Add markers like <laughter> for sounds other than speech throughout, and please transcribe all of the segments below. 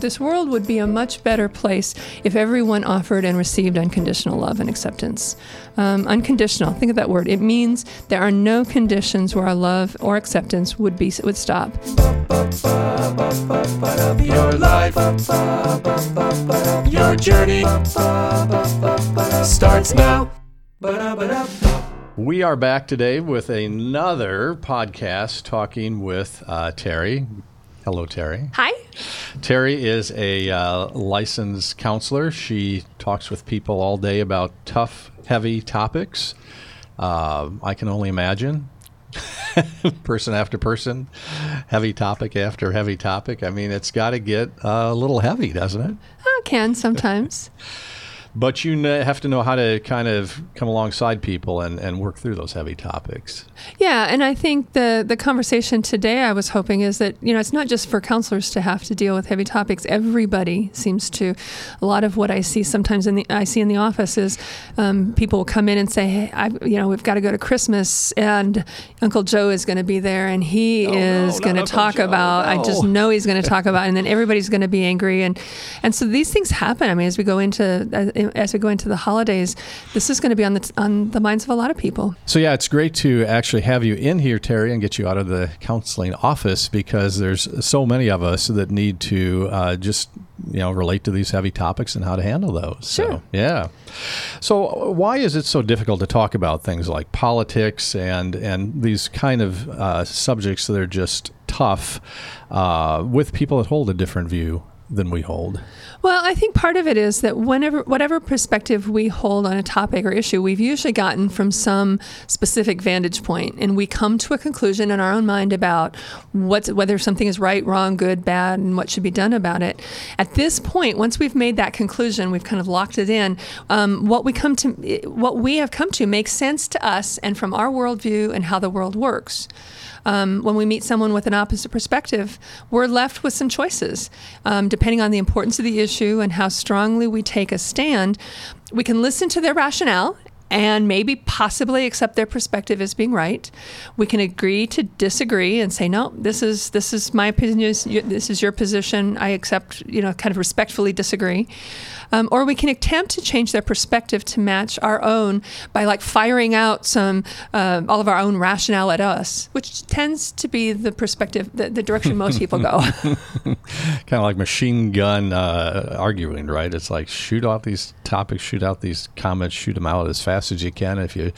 This world would be a much better place if everyone offered and received unconditional love and acceptance. Um, unconditional, think of that word. It means there are no conditions where our love or acceptance would be would stop. Your life, your journey starts now. We are back today with another podcast talking with uh, Terry. Hello, Terry. Hi. Terry is a uh, licensed counselor. She talks with people all day about tough, heavy topics. Uh, I can only imagine. <laughs> person after person, heavy topic after heavy topic. I mean, it's got to get a little heavy, doesn't it? I can sometimes. <laughs> But you have to know how to kind of come alongside people and, and work through those heavy topics. Yeah, and I think the the conversation today I was hoping is that you know it's not just for counselors to have to deal with heavy topics. Everybody seems to. A lot of what I see sometimes in the I see in the office is um, people will come in and say, "Hey, I, you know, we've got to go to Christmas, and Uncle Joe is going to be there, and he Oh, is not going to talk Joe, about. I just know he's going to talk about, and then everybody's going to be angry, and and so these things happen. I mean, as we go into uh, as we go into the holidays, this is going to be on the on the minds of a lot of people. So yeah, it's great to actually have you in here, Terry, and get you out of the counseling office because there's so many of us that need to uh, just you know relate to these heavy topics and how to handle those. Sure. So, yeah. So why is it so difficult to talk about things like politics and and these kind of uh, subjects that are just tough uh, with people that hold a different view than we hold? Well, I think part of it is that whenever, whatever perspective we hold on a topic or issue, we've usually gotten from some specific vantage point, and we come to a conclusion in our own mind about what's, whether something is right, wrong, good, bad, and what should be done about it. At this point, once we've made that conclusion, we've kind of locked it in. Um, what we come to, what we have come to, makes sense to us and from our worldview and how the world works um, when we meet someone with an opposite perspective, we're left with some choices. Um, depending on the importance of the issue and how strongly we take a stand, we can listen to their rationale and maybe possibly accept their perspective as being right. We can agree to disagree and say, no, this is this is my opinion. This is your position. I accept, you know, kind of respectfully disagree. Um, or we can attempt to change their perspective to match our own by like firing out some uh, all of our own rationale at us, which tends to be the perspective, the, the direction most people go. <laughs> kind of like machine gun uh, arguing, right? It's like shoot out these topics, shoot out these comments, shoot them out as fast as you can. If you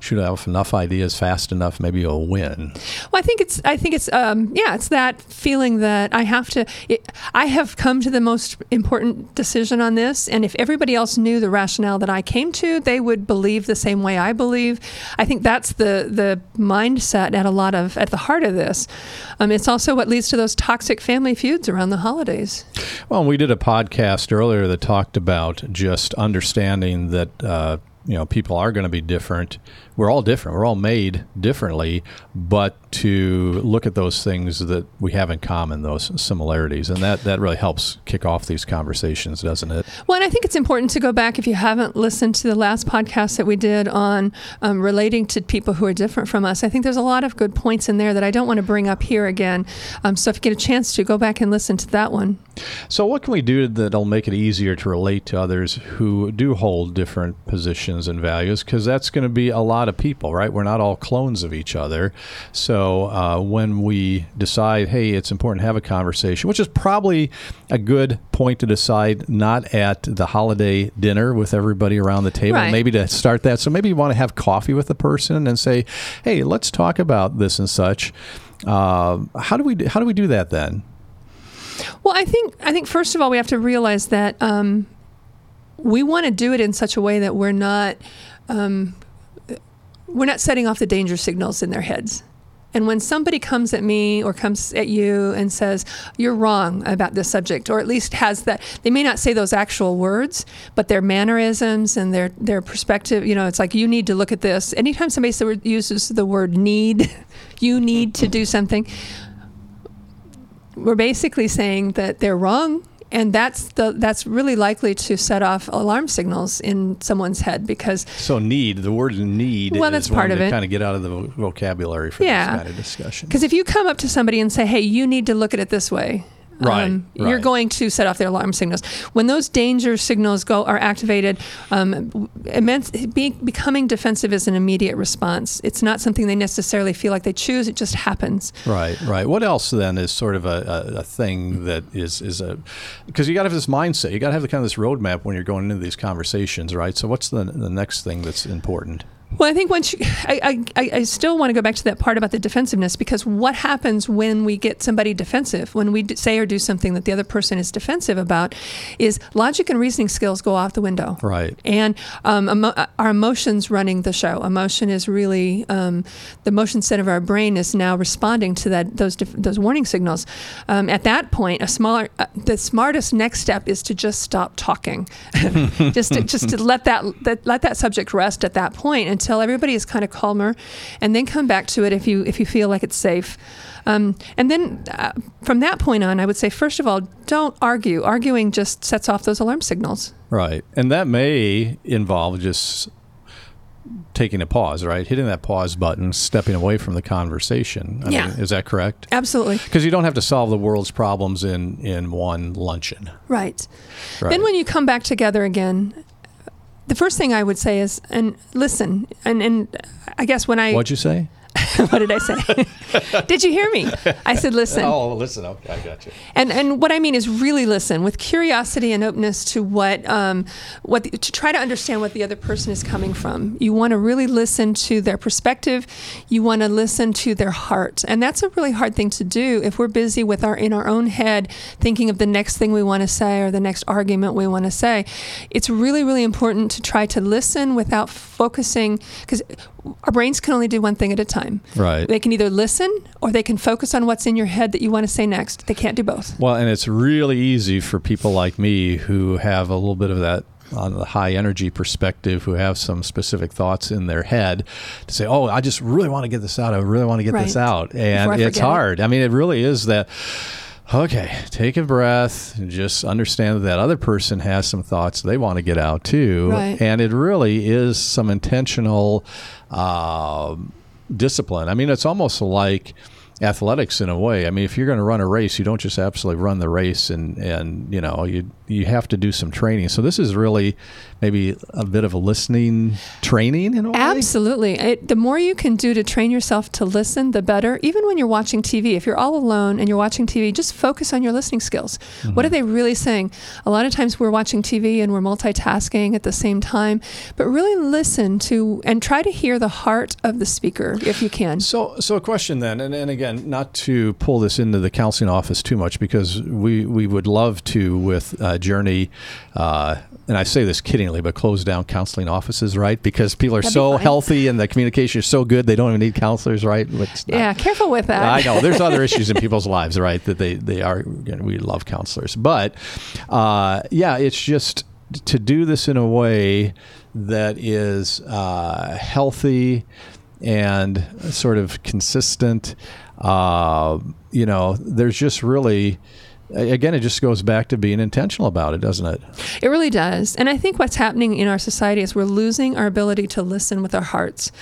shoot off enough ideas fast enough, maybe you'll win. Well, I think it's I think it's um, yeah, it's that feeling that I have to. It, I have come to the most important decision on this, and if everybody else knew the rationale that I came to, they would believe the same way I believe. I think that's the the mindset at a lot of at the heart of this. Um, it's also what leads to those toxic family feuds around the holidays. Well, we did a podcast earlier that talked about just understanding that uh, you know people are going to be different. We're all different. We're all made differently, but to look at those things that we have in common, those similarities, and that that really helps kick off these conversations, doesn't it? Well, and I think it's important to go back if you haven't listened to the last podcast that we did on um, relating to people who are different from us. I think there's a lot of good points in there that I don't want to bring up here again. Um, so if you get a chance to, go back and listen to that one. So, what can we do that'll make it easier to relate to others who do hold different positions and values? Because that's going to be a lot of people, right? We're not all clones of each other. So, uh, when we decide, hey, it's important to have a conversation, which is probably a good point to decide not at the holiday dinner with everybody around the table, Right. maybe to start that. So, maybe you want to have coffee with the person and say, hey, let's talk about this and such. Uh, how do we how do we do that then? Well, I think I think first of all we have to realize that um, we want to do it in such a way that we're not um, we're not setting off the danger signals in their heads. And when somebody comes at me or comes at you and says, You're wrong about this subject, or at least has that, they may not say those actual words, but their mannerisms and their, their perspective, you know, it's like, You need to look at this. Anytime somebody uses the word need, <laughs> you need to do something, we're basically saying that they're wrong and that's the that's really likely to set off alarm signals in someone's head because So need the word need. Well, that's one part of to it. Kind of get out of the vocabulary for Yeah. this kind of discussion. because if you come up to somebody and say hey you need to look at it this way Right, um, you're going to set off their alarm signals. When those danger signals go are activated, um, immense, be, becoming defensive is an immediate response. It's not something they necessarily feel like they choose. It just happens. Right, right. What else then is sort of a, a, a thing that is is a because you got to have this mindset. You got to have the kind of this roadmap when you're going into these conversations, right? So what's the the next thing that's important? Well, I think once you, I, I, I still want to go back to that part about the defensiveness because what happens when we get somebody defensive, when we say or do something that the other person is defensive about, is logic and reasoning skills go out the window. Right. And um, emo- our emotions running the show. Emotion is really um, the motion set of our brain is now responding to that those def- those warning signals. Um, at that point, a smaller uh, the smartest next step is to just stop talking, <laughs> just to, just to let that, that let that subject rest at that point until everybody is kind of calmer, and then come back to it if you if you feel like it's safe. Um, and then uh, from that point on, I would say first of all, don't argue. Arguing just sets off those alarm signals. Right. And that may involve just taking a pause, right? Hitting that pause button, stepping away from the conversation. I Yeah. Mean, is that correct? Absolutely. Because you don't have to solve the world's problems in, in one luncheon. Right. Right. Then when you come back together again, the first thing I would say is, and listen, and, and I guess when I, What'd you say? <laughs> what did I say? <laughs> did you hear me? I said, listen. Oh, listen. Okay, I got you. And and what I mean is really listen with curiosity and openness to what um, what the, to try to understand what the other person is coming from. You want to really listen to their perspective. You want to listen to their heart, and that's a really hard thing to do if we're busy with our in our own head thinking of the next thing we want to say or the next argument we want to say. It's really really important to try to listen without focusing because our brains can only do one thing at a time. Right. They can either listen or they can focus on what's in your head that you want to say next. They can't do both. Well, and it's really easy for people like me who have a little bit of that on the high energy perspective, who have some specific thoughts in their head, to say, "Oh, I just really want to get this out. I really want to get this out," and it's forget it. hard. I mean, it really is that. Okay, take a breath and just understand that that other person has some thoughts they want to get out too. Right. And it really is some intentional um discipline. I mean, it's almost like athletics in a way. I mean, if you're going to run a race, you don't just absolutely run the race, and and you know you you have to do some training. So this is really maybe a bit of a listening training in a way. Absolutely. It, the more you can do to train yourself to listen, the better. Even when you're watching TV, if you're all alone and you're watching TV, just focus on your listening skills. What are they really saying? A lot of times we're watching TV and we're multitasking at the same time, but really listen to and try to hear the heart of the speaker if you can. So, so a question then, and, and again, not to pull this into the counseling office too much, because we, we would love to with uh, Journey, uh, and I say this kiddingly, but close down counseling offices, right? Because people are That'd so healthy and the communication is so good, they don't even need counselors, right? Not- Yeah, careful with that. I know there's other <laughs> issues in people's lives, right? That they they are. You know, we love counselors, but uh, yeah, it's just to do this in a way that is uh, healthy and sort of consistent. Uh, you know, there's just really. Again, it just goes back to being intentional about it, doesn't it? It really does. And I think what's happening in our society is we're losing our ability to listen with our hearts.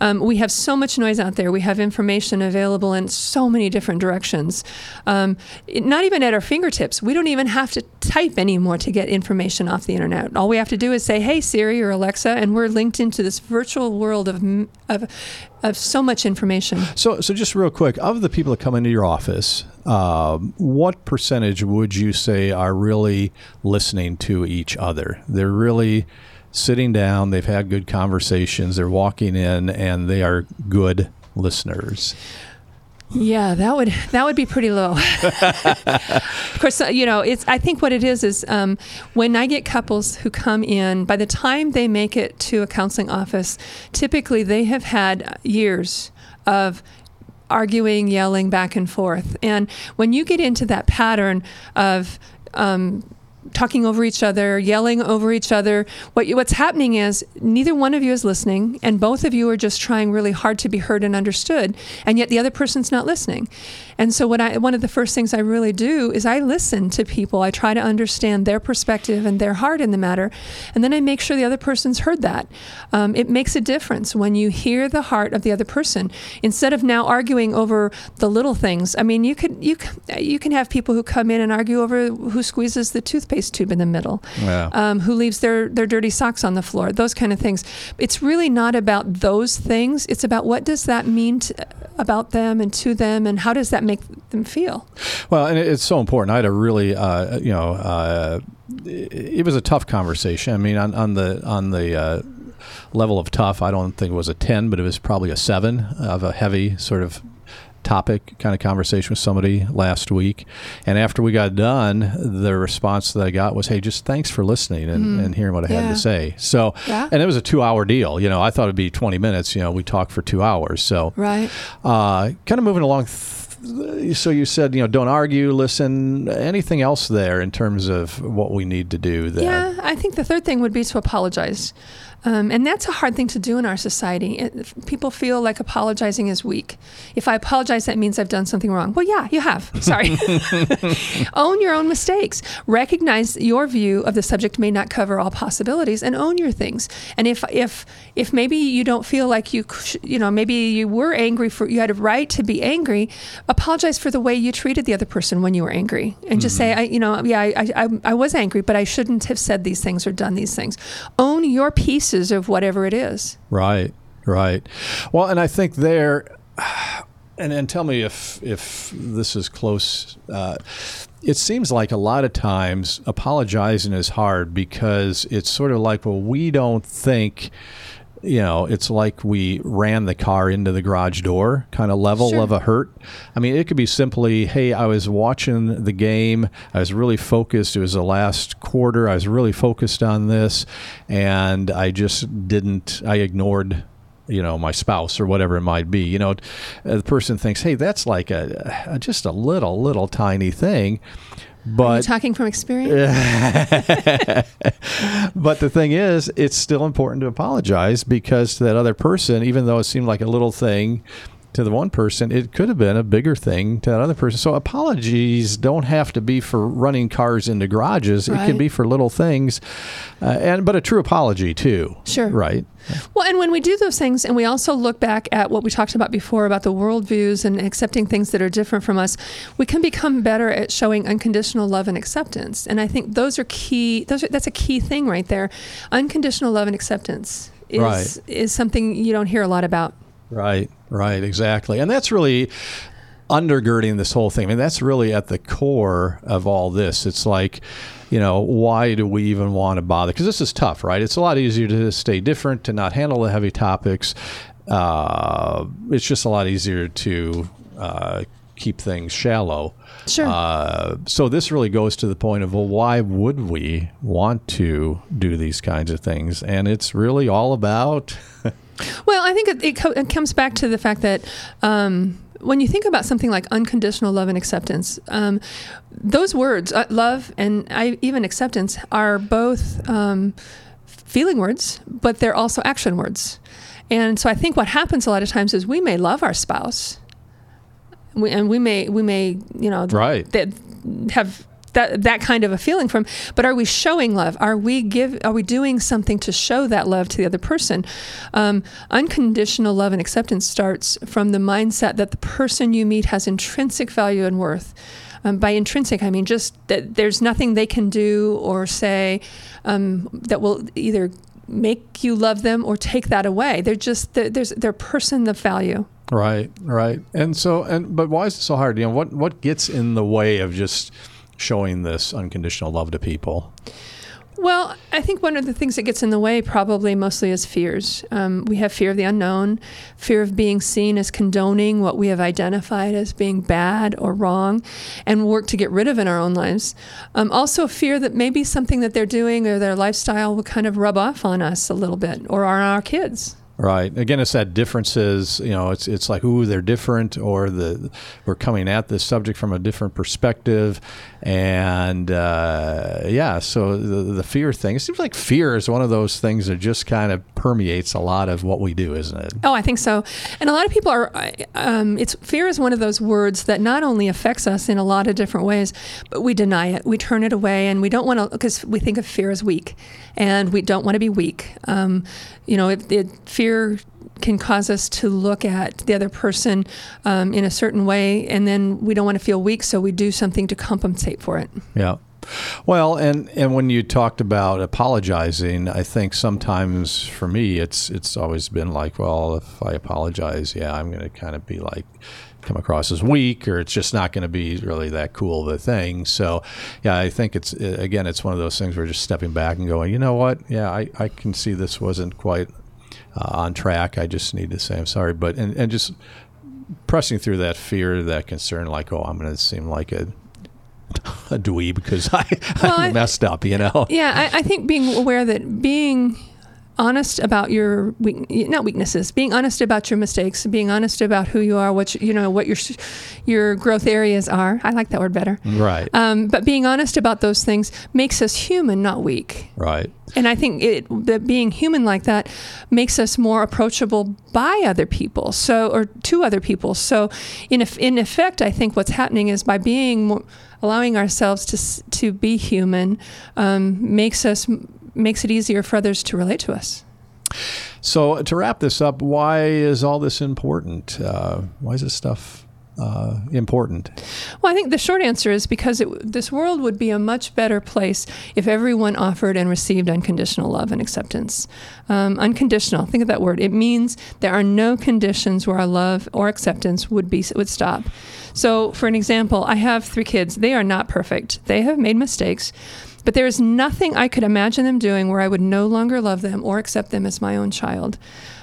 Um, we have so much noise out there. We have information available in so many different directions. Um, not even at our fingertips. We don't even have to type anymore to get information off the internet. All we have to do is say, hey, Siri or Alexa, and we're linked into this virtual world of, of, of so much information. So, so just real quick, of the people that come into your office, um, what percentage would you say are really listening to each other? They're really sitting down. They've had good conversations. They're walking in, and they are good listeners. Yeah, that would that would be pretty low. <laughs> of course, uh, you know, it's. I think what it is is um, when I get couples who come in, by the time they make it to a counseling office, typically they have had years of arguing, yelling back and forth, and when you get into that pattern of um, talking over each other, yelling over each other. What you, what's happening is neither one of you is listening, and both of you are just trying really hard to be heard and understood, and yet the other person's not listening. And so, what I one of the first things I really do is I listen to people. I try to understand their perspective and their heart in the matter, and then I make sure the other person's heard that. Um, it makes a difference when you hear the heart of the other person instead of now arguing over the little things. I mean, you could you you can have people who come in and argue over who squeezes the toothpaste tube in the middle, Yeah. um, who leaves their their dirty socks on the floor, those kind of things. It's really not about those things. It's about what does that mean to, about them and to them, and how does that make them feel. Well, and it's so important. I had a really, uh, you know, uh, it it was a tough conversation. I mean, on, on the on the uh, level of tough, I don't think it was a ten, but it was probably a seven of a heavy sort of topic kind of conversation with somebody last week. And after we got done, the response that I got was, "Hey, just thanks for listening and, and hearing what I had Mm-hmm. To say." So, Yeah. and it was a two-hour deal. You know, I thought it'd be twenty minutes. You know, we talked for two hours. So, Right. uh, kind of moving along. Th- so you said, you know, don't argue, listen. Anything else there in terms of what we need to do? That Yeah, I think the third thing would be to apologize. Um, and that's a hard thing to do in our society. It, people feel like apologizing is weak. If I apologize, that means I've done something wrong. Well, yeah, you have. <laughs> Sorry. <laughs> own your own mistakes. Recognize your view of the subject may not cover all possibilities, and own your things. And if if if maybe you don't feel like you you know maybe you were angry for you had a right to be angry, apologize for the way you treated the other person when you were angry, and just say I you know yeah I, I I I was angry, but I shouldn't have said these things or done these things. Own your pieces of whatever it is. Right, right. Well, and I think there, and and tell me if if this is close. Uh, it seems like a lot of times apologizing is hard because it's sort of like, well, we don't think. You know, it's like we ran the car into the garage door kind of level Sure. of a hurt. I mean, it could be simply, hey, I was watching the game. I was really focused. It was the last quarter. I was really focused on this. And I just didn't, I ignored, you know, my spouse or whatever it might be. You know, the person thinks, hey, that's like a, a just a little, little tiny thing. But talking from experience? <laughs> but the thing is, it's still important to apologize because to that other person, even though it seemed like a little thing to the one person, it could have been a bigger thing to that other person. So apologies don't have to be for running cars into garages. It can be for little things, uh, and but a true apology too. Sure. Right. Well, and when we do those things, and we also look back at what we talked about before about the worldviews and accepting things that are different from us, we can become better at showing unconditional love and acceptance. And I think those are key. Those are, that's a key thing right there. Unconditional love and acceptance is Right. is something you don't hear a lot about. Right, right, exactly. And that's really undergirding this whole thing. I mean, that's really at the core of all this. It's like, you know, why do we even want to bother? Because this is tough, right? It's a lot easier to stay different, to not handle the heavy topics. Uh, it's just a lot easier to uh, keep things shallow. Sure. Uh, so this really goes to the point of, well, why would we want to do these kinds of things? And it's really all about. <laughs> Well, I think it, it, co- it comes back to the fact that um, when you think about something like unconditional love and acceptance, um, those words, uh, love and I, even acceptance, are both um, feeling words, but they're also action words. And so I think what happens a lot of times is we may love our spouse, we, and we may we may you know Right. that have that that kind of a feeling from but are we showing love? Are we give are we doing something to show that love to the other person? Um, unconditional love and acceptance starts from the mindset that the person you meet has intrinsic value and worth. Um, by intrinsic i mean just that there's nothing they can do or say um, that will either make you love them or take that away. They're just there's they're person of value. Right, right. And so and but why is it so hard? You know, what what gets in the way of just showing this unconditional love to people? Well, I think one of the things that gets in the way probably mostly is fears. Um, we have fear of the unknown, fear of being seen as condoning what we have identified as being bad or wrong, and work to get rid of in our own lives. Um, also, fear that maybe something that they're doing or their lifestyle will kind of rub off on us a little bit or on our kids. Right. Again, it's that differences. You know, it's it's like, ooh, they're different, or the we're coming at this subject from a different perspective, and uh, yeah. So the the fear thing. It seems like fear is one of those things that just kind of permeates a lot of what we do, isn't it? Oh, I think so. And a lot of people are. Um, it's fear is one of those words that not only affects us in a lot of different ways, but we deny it. We turn it away, and we don't want to because we think of fear as weak, and we don't want to be weak. Um, you know, it, it fear can cause us to look at the other person um, in a certain way, and then we don't want to feel weak, so we do something to compensate for it. Yeah. Well, and and when you talked about apologizing, I think sometimes for me, it's it's always been like, well, if I apologize, yeah, I'm going to kind of be like come across as weak or it's just not going to be really that cool of a thing. So, yeah, I think it's again, it's one of those things where just stepping back and going, you know what? Yeah, I, I can see this wasn't quite uh, on track. I just need to say I'm sorry, but and, and just pressing through that fear, that concern, like, oh, I'm going to seem like a <laughs> a dweeb because <laughs> I, well, I messed up, you know. Yeah, I, I think being aware that being honest about your weak, not weaknesses, being honest about your mistakes, being honest about who you are, what you, you know, what your your growth areas are. I like that word better. Right. Um, but being honest about those things makes us human, not weak. Right. And I think it, that being human like that makes us more approachable by other people, so or to other people. So, in in effect, I think what's happening is by being more, allowing ourselves to to be human um, makes us makes it easier for others to relate to us. So, to wrap this up, why is all this important? Uh, why is this stuff uh, important? Well, I think the short answer is because it, this world would be a much better place if everyone offered and received unconditional love and acceptance. Um, unconditional, think of that word. It means there are no conditions where our love or acceptance would be would stop. So, for an example, I have three kids. They are not perfect. They have made mistakes. But there is nothing I could imagine them doing where I would no longer love them or accept them as my own child.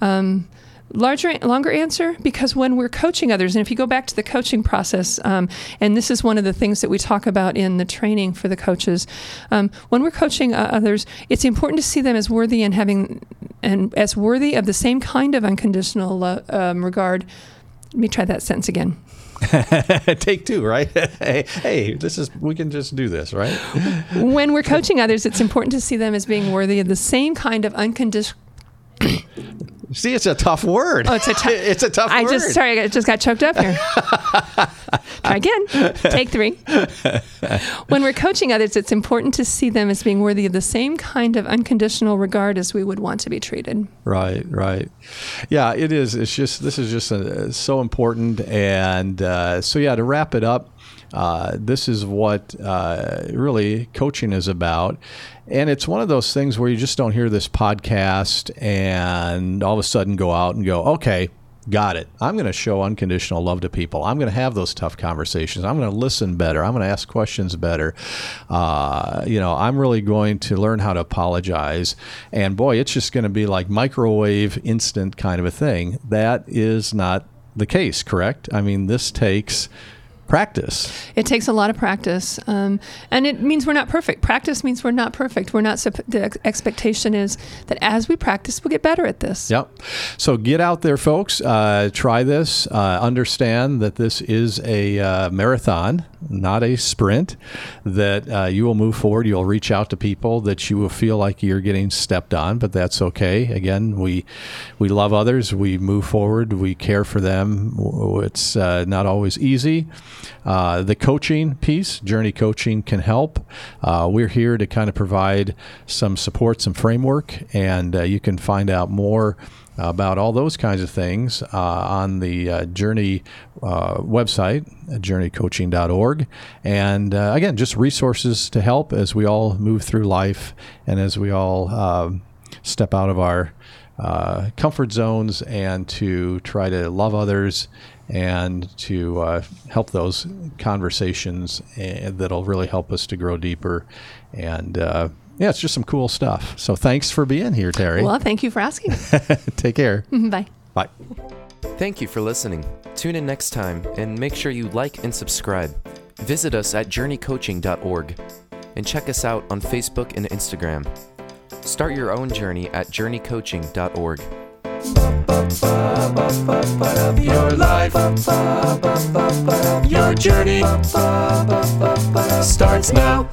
Um, larger longer answer because when we're coaching others and if you go back to the coaching process um, and this is one of the things that we talk about in the training for the coaches um, when we're coaching uh, others it's important to see them as worthy and having and as worthy of the same kind of unconditional lo- um, regard let me try that sentence again <laughs> Take two, right? <laughs> hey, hey, this is we can just do this, right? when we're coaching others, it's important to see them as being worthy of the same kind of unconditional See, it's a tough word. Oh, it's a, <laughs> t- it's a tough word. I word. just sorry, I just got choked up here. <laughs> Try again. Take three. when we're coaching others, it's important to see them as being worthy of the same kind of unconditional regard as we would want to be treated. Right, right. Yeah, it is. It's just this is just a, so important, and uh, so yeah. To wrap it up, uh, this is what uh, really coaching is about. And it's one of those things where you just don't hear this podcast and all of a sudden go out and go, okay, got it. I'm going to show unconditional love to people. I'm going to have those tough conversations. I'm going to listen better. I'm going to ask questions better. Uh, you know, I'm really going to learn how to apologize. And boy, it's just going to be like microwave instant kind of a thing. That is not the case, correct? I mean, this takes practice. It takes a lot of practice, um, and it means we're not perfect. Practice means we're not perfect. We're not. The expectation is that as we practice, we'll get better at this. Yep. So get out there, folks. Uh, try this. Uh, understand that this is a uh, marathon, not a sprint. That uh, you will move forward. You'll reach out to people that you will feel like you're getting stepped on, but that's okay. Again, we we love others. We move forward. We care for them. It's uh, not always easy. Uh, the coaching piece, Journey Coaching, can help. Uh, we're here to kind of provide some support, some framework, and uh, you can find out more about all those kinds of things uh, on the uh, Journey uh, website, journeycoaching.org. And again, just resources to help as we all move through life and as we all um, step out of our uh, comfort zones and to try to love others and to uh, help those conversations uh, that'll really help us to grow deeper. And uh, yeah, it's just some cool stuff. So thanks for being here, Terry. Well, thank you for asking. <laughs> Take care. <laughs> Bye. Bye. Thank you for listening. Tune in next time and make sure you like and subscribe. Visit us at journeycoaching.org and check us out on Facebook and Instagram. Start your own journey at journeycoaching.org. Your life, your journey starts now.